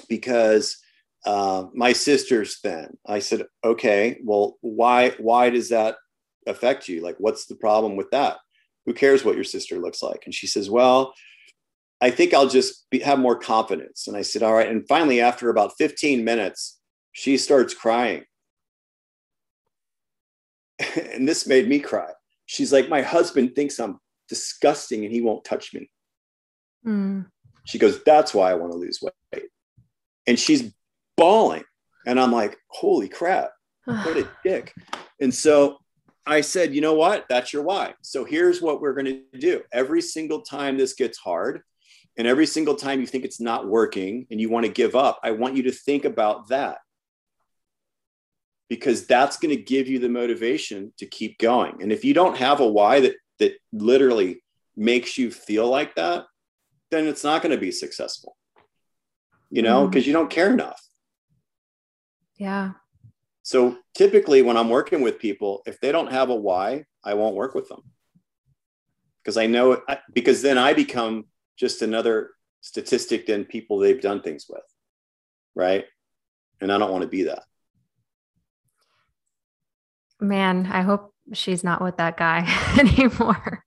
because uh, my sister's thin. I said, okay, well, why why does that affect you? Like, what's the problem with that? Who cares what your sister looks like? And she says, well, I think I'll just be, have more confidence. And I said, all right. And finally, after about 15 minutes, she starts crying. and this made me cry. She's like, my husband thinks I'm disgusting and he won't touch me. Mm. She goes, that's why I want to lose weight. And she's bawling. And I'm like, holy crap, what a dick. And so I said, you know what? That's your why. So here's what we're going to do. Every single time this gets hard, and every single time you think it's not working and you want to give up, I want you to think about that because that's going to give you the motivation to keep going. And if you don't have a why that that literally makes you feel like that, then it's not going to be successful. You know, because mm. you don't care enough. Yeah. So typically when I'm working with people, if they don't have a why, I won't work with them. Because I know because then I become just another statistic than people they've done things with. Right. And I don't want to be that. Man, I hope she's not with that guy anymore.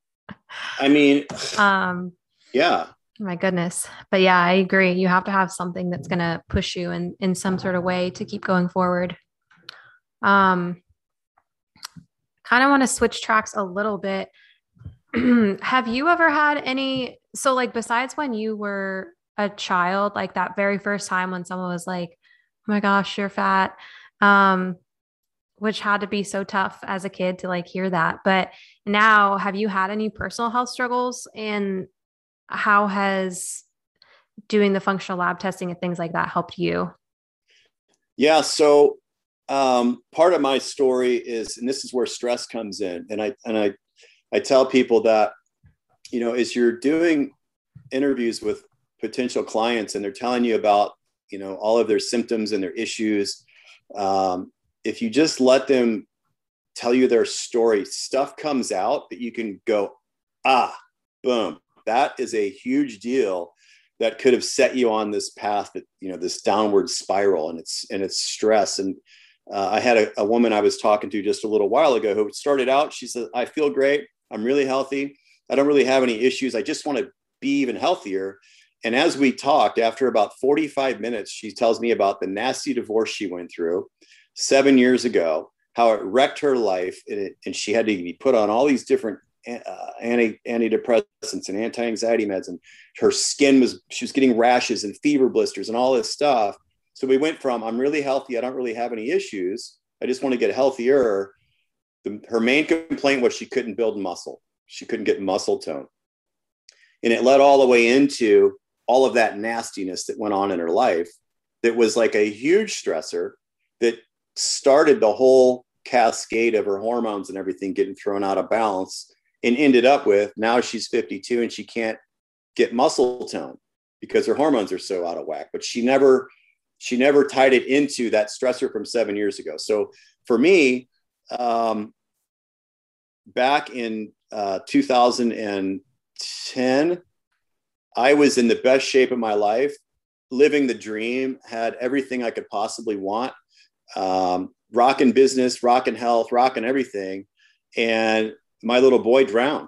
I mean, um, yeah. My goodness. But yeah, I agree. You have to have something that's going to push you in, in some sort of way to keep going forward. Um, kind of want to switch tracks a little bit. have you ever had any, so like besides when you were a child, like that very first time when someone was like, oh my gosh, you're fat. Um, which had to be so tough as a kid to like hear that. But now, have you had any personal health struggles? And how has doing the functional lab testing and things like that helped you? Yeah. So, um, part of my story is, and this is where stress comes in. And I, and I, I tell people that, you know, as you're doing interviews with potential clients and they're telling you about, you know, all of their symptoms and their issues, um, if you just let them tell you their story, stuff comes out that you can go, ah, boom. That is a huge deal that could have set you on this path that, you know, this downward spiral and it's, and it's stress. And uh, I had a, a woman I was talking to just a little while ago who started out, she said, I feel great. I'm really healthy. I don't really have any issues. I just want to be even healthier. And as we talked, after about 45 minutes, she tells me about the nasty divorce she went through seven years ago, how it wrecked her life, and, it, and she had to be put on all these different uh, anti antidepressants and anti anxiety meds, and her skin was she was getting rashes and fever blisters and all this stuff. So we went from I'm really healthy, I don't really have any issues, I just want to get healthier. The, her main complaint was she couldn't build muscle, she couldn't get muscle tone, and it led all the way into all of that nastiness that went on in her life. That was like a huge stressor that started the whole cascade of her hormones and everything getting thrown out of balance and ended up with now she's 52 and she can't get muscle tone because her hormones are so out of whack. But she never she never tied it into that stressor from seven years ago. So for me um, back in uh, 2010 i was in the best shape of my life living the dream had everything i could possibly want um, rocking business, rocking health, rocking everything. And my little boy drowned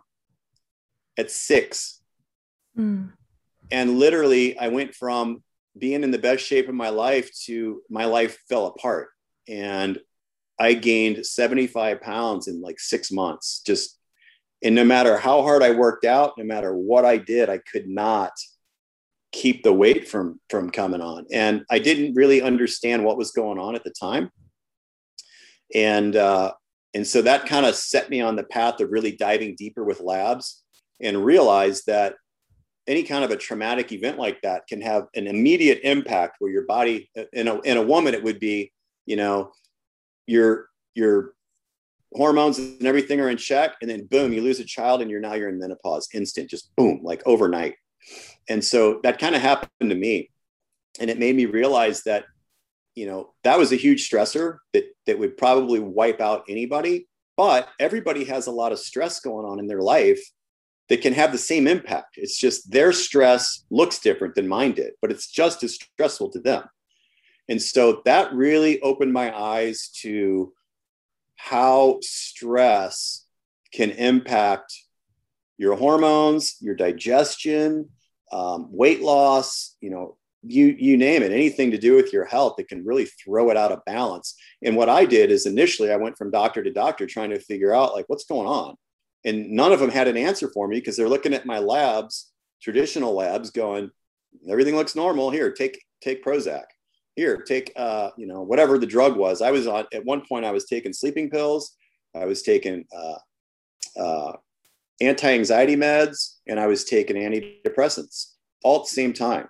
at six. Mm. And literally, I went from being in the best shape of my life to my life fell apart. And I gained 75 pounds in like six months. Just, and no matter how hard I worked out, no matter what I did, I could not keep the weight from from coming on. And i didn't really understand what was going on at the time. And uh, and so that kind of set me on the path of really diving deeper with labs and realized that any kind of a traumatic event like that can have an immediate impact where your body in a, in a woman it would be you know your your hormones and everything are in check and then boom you lose a child and you're now you're in menopause instant just boom like overnight and so that kind of happened to me. And it made me realize that, you know, that was a huge stressor that, that would probably wipe out anybody. But everybody has a lot of stress going on in their life that can have the same impact. It's just their stress looks different than mine did, but it's just as stressful to them. And so that really opened my eyes to how stress can impact your hormones, your digestion, um, weight loss, you know, you you name it, anything to do with your health that can really throw it out of balance. And what I did is initially I went from doctor to doctor trying to figure out like what's going on, and none of them had an answer for me because they're looking at my labs, traditional labs, going, everything looks normal. Here, take take Prozac. Here, take uh, you know whatever the drug was. I was on at one point. I was taking sleeping pills. I was taking uh, uh, anti-anxiety meds and I was taking antidepressants all at the same time.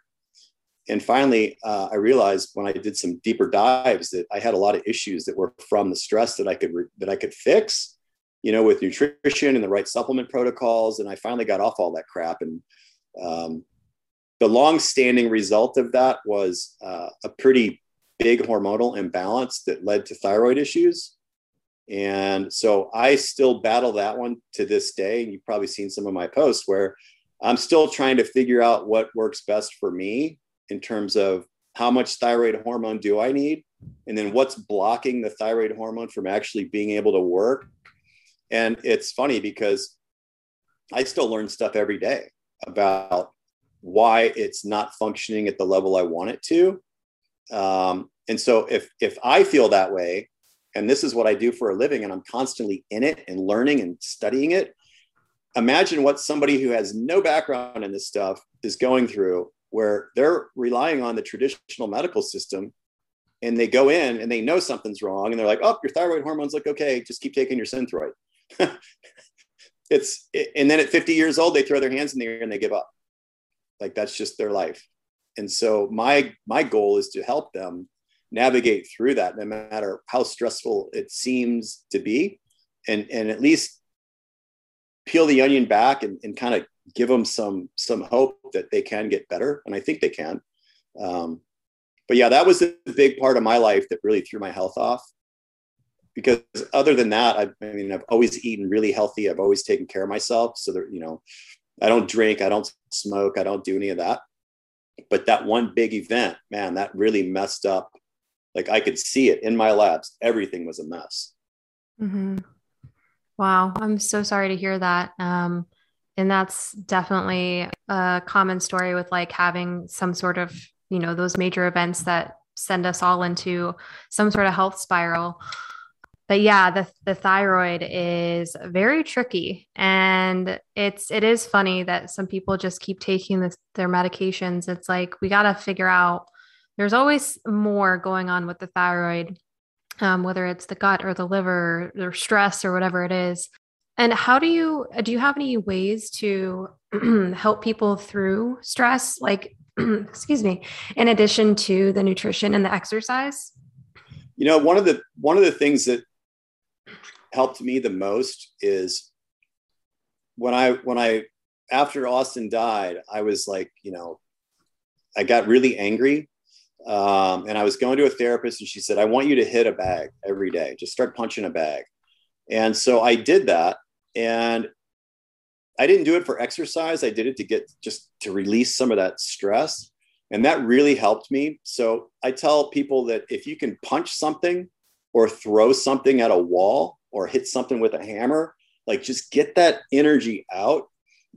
And finally, uh, I realized when I did some deeper dives that I had a lot of issues that were from the stress that I could re- that I could fix, you know, with nutrition and the right supplement protocols. And I finally got off all that crap. And um, the long-standing result of that was uh, a pretty big hormonal imbalance that led to thyroid issues. And so I still battle that one to this day. And you've probably seen some of my posts where I'm still trying to figure out what works best for me in terms of how much thyroid hormone do I need? And then what's blocking the thyroid hormone from actually being able to work? And it's funny because I still learn stuff every day about why it's not functioning at the level I want it to. Um, and so if if I feel that way, and this is what I do for a living, and I'm constantly in it and learning and studying it, imagine what somebody who has no background in this stuff is going through, where they're relying on the traditional medical system and they go in and they know something's wrong and they're like, oh, your thyroid hormones look okay, just keep taking your Synthroid. it's and then at 50 years old, they throw their hands in the air and they give up. Like that's just their life. And so my my goal is to help them navigate through that, no matter how stressful it seems to be, and and at least peel the onion back and, and kind of give them some some hope that they can get better. And I think they can. Um, but yeah, that was a big part of my life that really threw my health off because other than that, I, I, mean, I've always eaten really healthy. I've always taken care of myself. So that, you know, I don't drink, I don't smoke, I don't do any of that. But that one big event, man, that really messed up. Like I could see it in my labs. Everything was a mess. Mm-hmm. Wow. I'm so sorry to hear that. Um, and that's definitely a common story with like having some sort of, you know, those major events that send us all into some sort of health spiral but yeah, the the thyroid is very tricky, and it's it is funny that some people just keep taking this, their medications. It's like we got to figure out. There's always more going on with the thyroid, um, whether it's the gut or the liver or stress or whatever it is. And how do you do? You have any ways to help people through stress, like excuse me, in addition to the nutrition and the exercise? You know, one of the one of the things that helped me the most is when I when I after Austin died, I was like, you know, I got really angry. Um, and I was going to a therapist and she said, I want you to hit a bag every day. Just start punching a bag. And so I did that. And I didn't do it for exercise. I did it to get just to release some of that stress. And that really helped me. So I tell people that if you can punch something or throw something at a wall, or hit something with a hammer, like just get that energy out.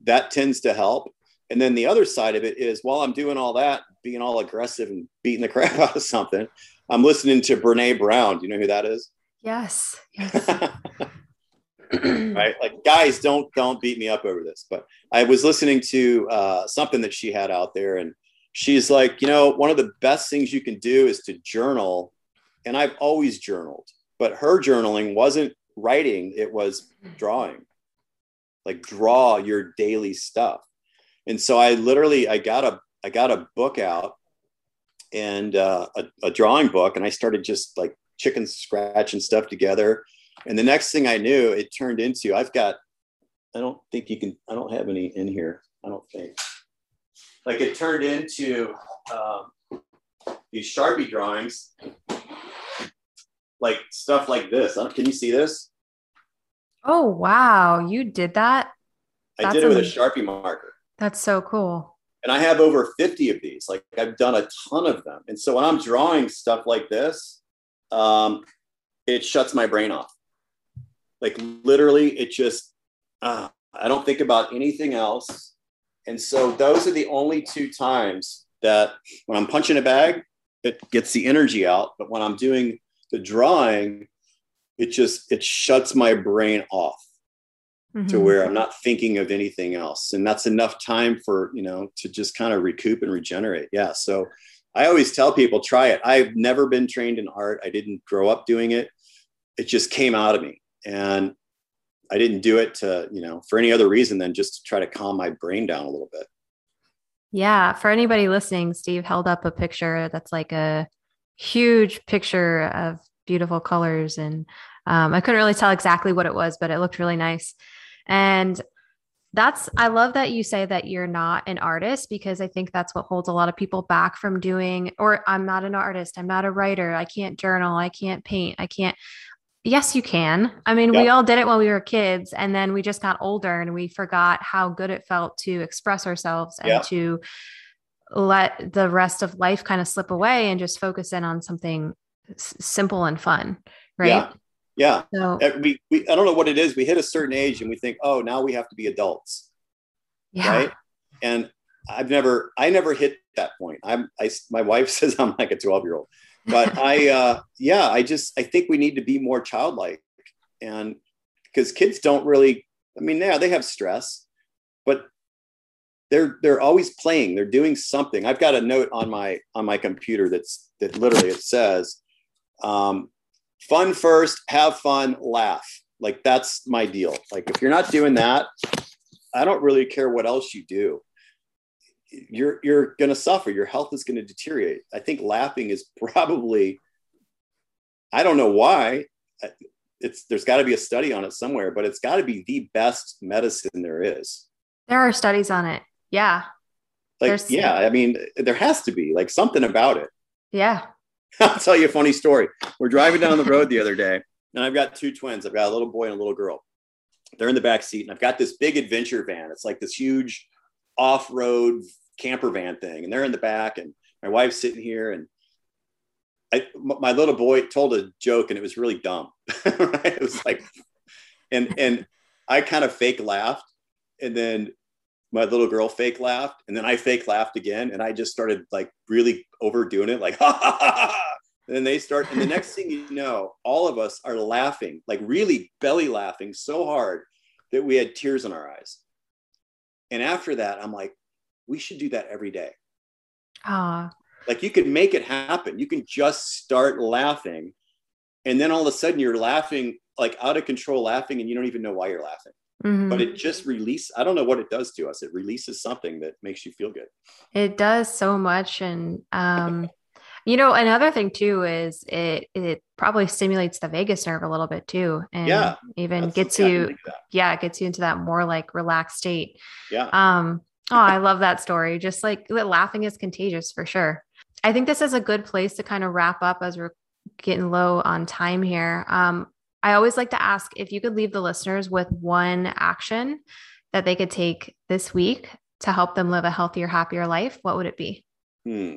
That tends to help. And then the other side of it is while I'm doing all that, being all aggressive and beating the crap out of something, I'm listening to Brene Brown. Do you know who that is? Yes. Yes. right. Like guys, don't don't beat me up over this. But I was listening to uh, something that she had out there, and she's like, you know, one of the best things you can do is to journal. And I've always journaled, but her journaling wasn't writing, it was drawing. Like draw your daily stuff. And so I literally I got a I got a book out and uh, a, a drawing book, and I started just like chicken scratch and stuff together. And the next thing I knew, it turned into I've got I don't think you can I don't have any in here. I don't think. Like it turned into um, these Sharpie drawings like stuff like this. Can you see this? Oh wow, you did that. I did it with a Sharpie marker. That's so cool. And I have over 50 of these. Like I've done a ton of them. And so when I'm drawing stuff like this, um, it shuts my brain off. Like literally, it just, uh, I don't think about anything else. And so those are the only two times that when I'm punching a bag, it gets the energy out. But when I'm doing the drawing, it just it shuts my brain off mm-hmm. to where I'm not thinking of anything else. And that's enough time for, you know, to just kind of recoup and regenerate. Yeah. So I always tell people try it. I've never been trained in art. I didn't grow up doing it. It just came out of me. And I didn't do it to, you know, for any other reason than just to try to calm my brain down a little bit. Yeah. For anybody listening, Steve held up a picture that's like a huge picture of beautiful colors. And um, I couldn't really tell exactly what it was, but it looked really nice. And that's, I love that you say that you're not an artist because I think that's what holds a lot of people back from doing, or I'm not an artist, I'm not a writer, I can't journal, I can't paint, I can't. Yes, you can. I mean, we all did it when we were kids, and then we just got older and we forgot how good it felt to express ourselves and to let the rest of life kind of slip away and just focus in on something s- simple and fun right yeah Yeah. So, we, we, I don't know what it is. We hit a certain age and we think, oh, now we have to be adults. Yeah. Right. And I've never, I never hit that point. I'm, I, my wife says I'm like a 12 year old, but I, uh, yeah, I just, I think we need to be more childlike and because kids don't really, I mean, yeah, they have stress, but they're, they're always playing. They're doing something. I've got a note on my, on my computer that's, that literally it says, um, fun first, have fun, laugh. Like that's my deal. Like if you're not doing that, I don't really care what else you do. You're you're going to suffer. Your health is going to deteriorate. I think laughing is probably I don't know why. It's there's got to be a study on it somewhere, but it's got to be the best medicine there is. There are studies on it. Yeah. Like there's, yeah, I mean there has to be like something about it. Yeah. I'll tell you a funny story. We're driving down the road the other day, and I've got two twins. I've got a little boy and a little girl. They're in the back seat, and I've got this big adventure van. It's like this huge off-road camper van thing, and they're in the back, and my wife's sitting here, and I, my little boy told a joke, and it was really dumb. it was like, and and I kind of fake laughed, and then my little girl fake laughed, and then I fake laughed again, and I just started like really overdoing it, like ha ha ha. ha. And then they start, and the next thing you know, all of us are laughing, like really belly laughing so hard that we had tears in our eyes. And after that, I'm like, we should do that every day. Ah. Like you can make it happen. You can just start laughing. And then all of a sudden you're laughing, like out of control laughing, and you don't even know why you're laughing. Mm-hmm. But it just release. I don't know what it does to us. It releases something that makes you feel good. It does so much. And um you know, another thing too is it it probably stimulates the vagus nerve a little bit too, and yeah, even gets you, yeah, it gets you into that more like relaxed state. Yeah. Um. Oh, I love that story. Just like laughing is contagious for sure. I think this is a good place to kind of wrap up as we're getting low on time here. Um, I always like to ask if you could leave the listeners with one action that they could take this week to help them live a healthier, happier life. What would it be? Hmm.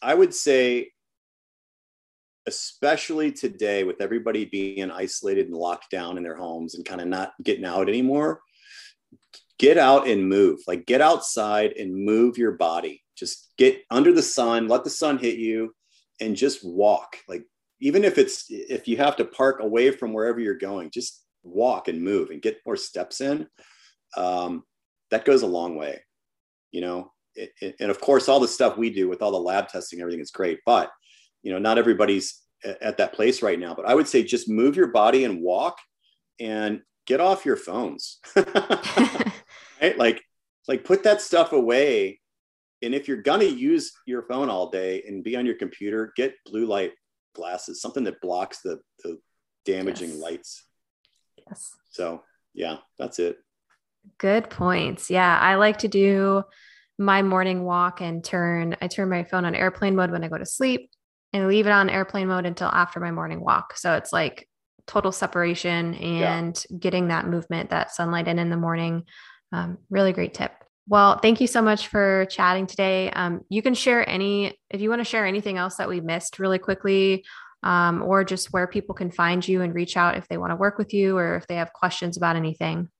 I would say, especially today, with everybody being isolated and locked down in their homes and kind of not getting out anymore, get out and move. Like, get outside and move your body. Just get under the sun, let the sun hit you, and just walk. Like, even if it's if you have to park away from wherever you're going, just walk and move and get more steps in. Um, that goes a long way. You know, it, and of course, all the stuff we do with all the lab testing, everything is great. But you know, not everybody's at that place right now. But I would say just move your body and walk, and get off your phones. right? Like, like put that stuff away. And if you're gonna use your phone all day and be on your computer, get blue light glasses, something that blocks the, the damaging yes. lights. Yes. So yeah, that's it. Good points. Yeah, I like to do my morning walk and turn I turn my phone on airplane mode when I go to sleep and leave it on airplane mode until after my morning walk. So it's like total separation and yeah. getting that movement, that sunlight in in the morning. Um, really great tip. Well, thank you so much for chatting today. Um, you can share any, if you want to share anything else that we missed really quickly, um, or just where people can find you and reach out if they want to work with you or if they have questions about anything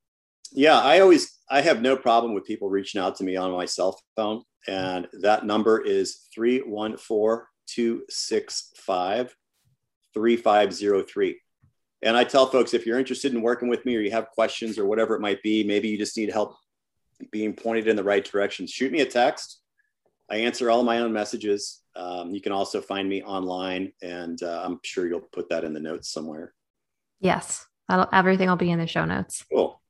yeah, I always I have no problem with people reaching out to me on my cell phone, and that number is 314-265-3503. And I tell folks if you're interested in working with me or you have questions or whatever it might be, maybe you just need help being pointed in the right direction, shoot me a text. I answer all my own messages. Um, you can also find me online, and uh, I'm sure you'll put that in the notes somewhere. Yes, That'll, everything will be in the show notes. Cool.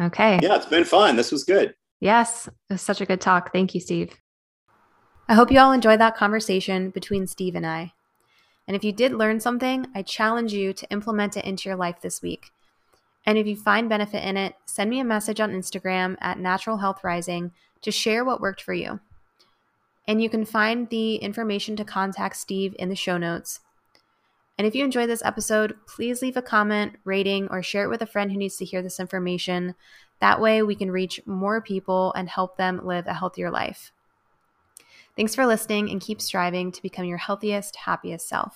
Okay. Yeah, it's been fun. This was good. Yes, it was such a good talk. Thank you, Steve. I hope you all enjoyed that conversation between Steve and I. And if you did learn something, I challenge you to implement it into your life this week. And if you find benefit in it, send me a message on Instagram at Natural Health Rising to share what worked for you. And you can find the information to contact Steve in the show notes. And if you enjoyed this episode, please leave a comment, rating, or share it with a friend who needs to hear this information. That way, we can reach more people and help them live a healthier life. Thanks for listening and keep striving to become your healthiest, happiest self.